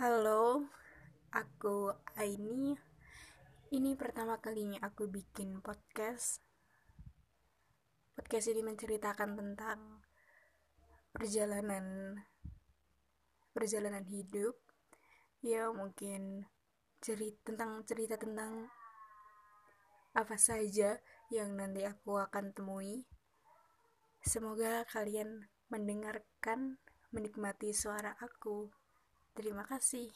Halo, aku Aini. Ini pertama kalinya aku bikin podcast. Podcast ini menceritakan tentang perjalanan perjalanan hidup. Ya, mungkin cerita tentang cerita tentang apa saja yang nanti aku akan temui. Semoga kalian mendengarkan, menikmati suara aku. Terima kasih.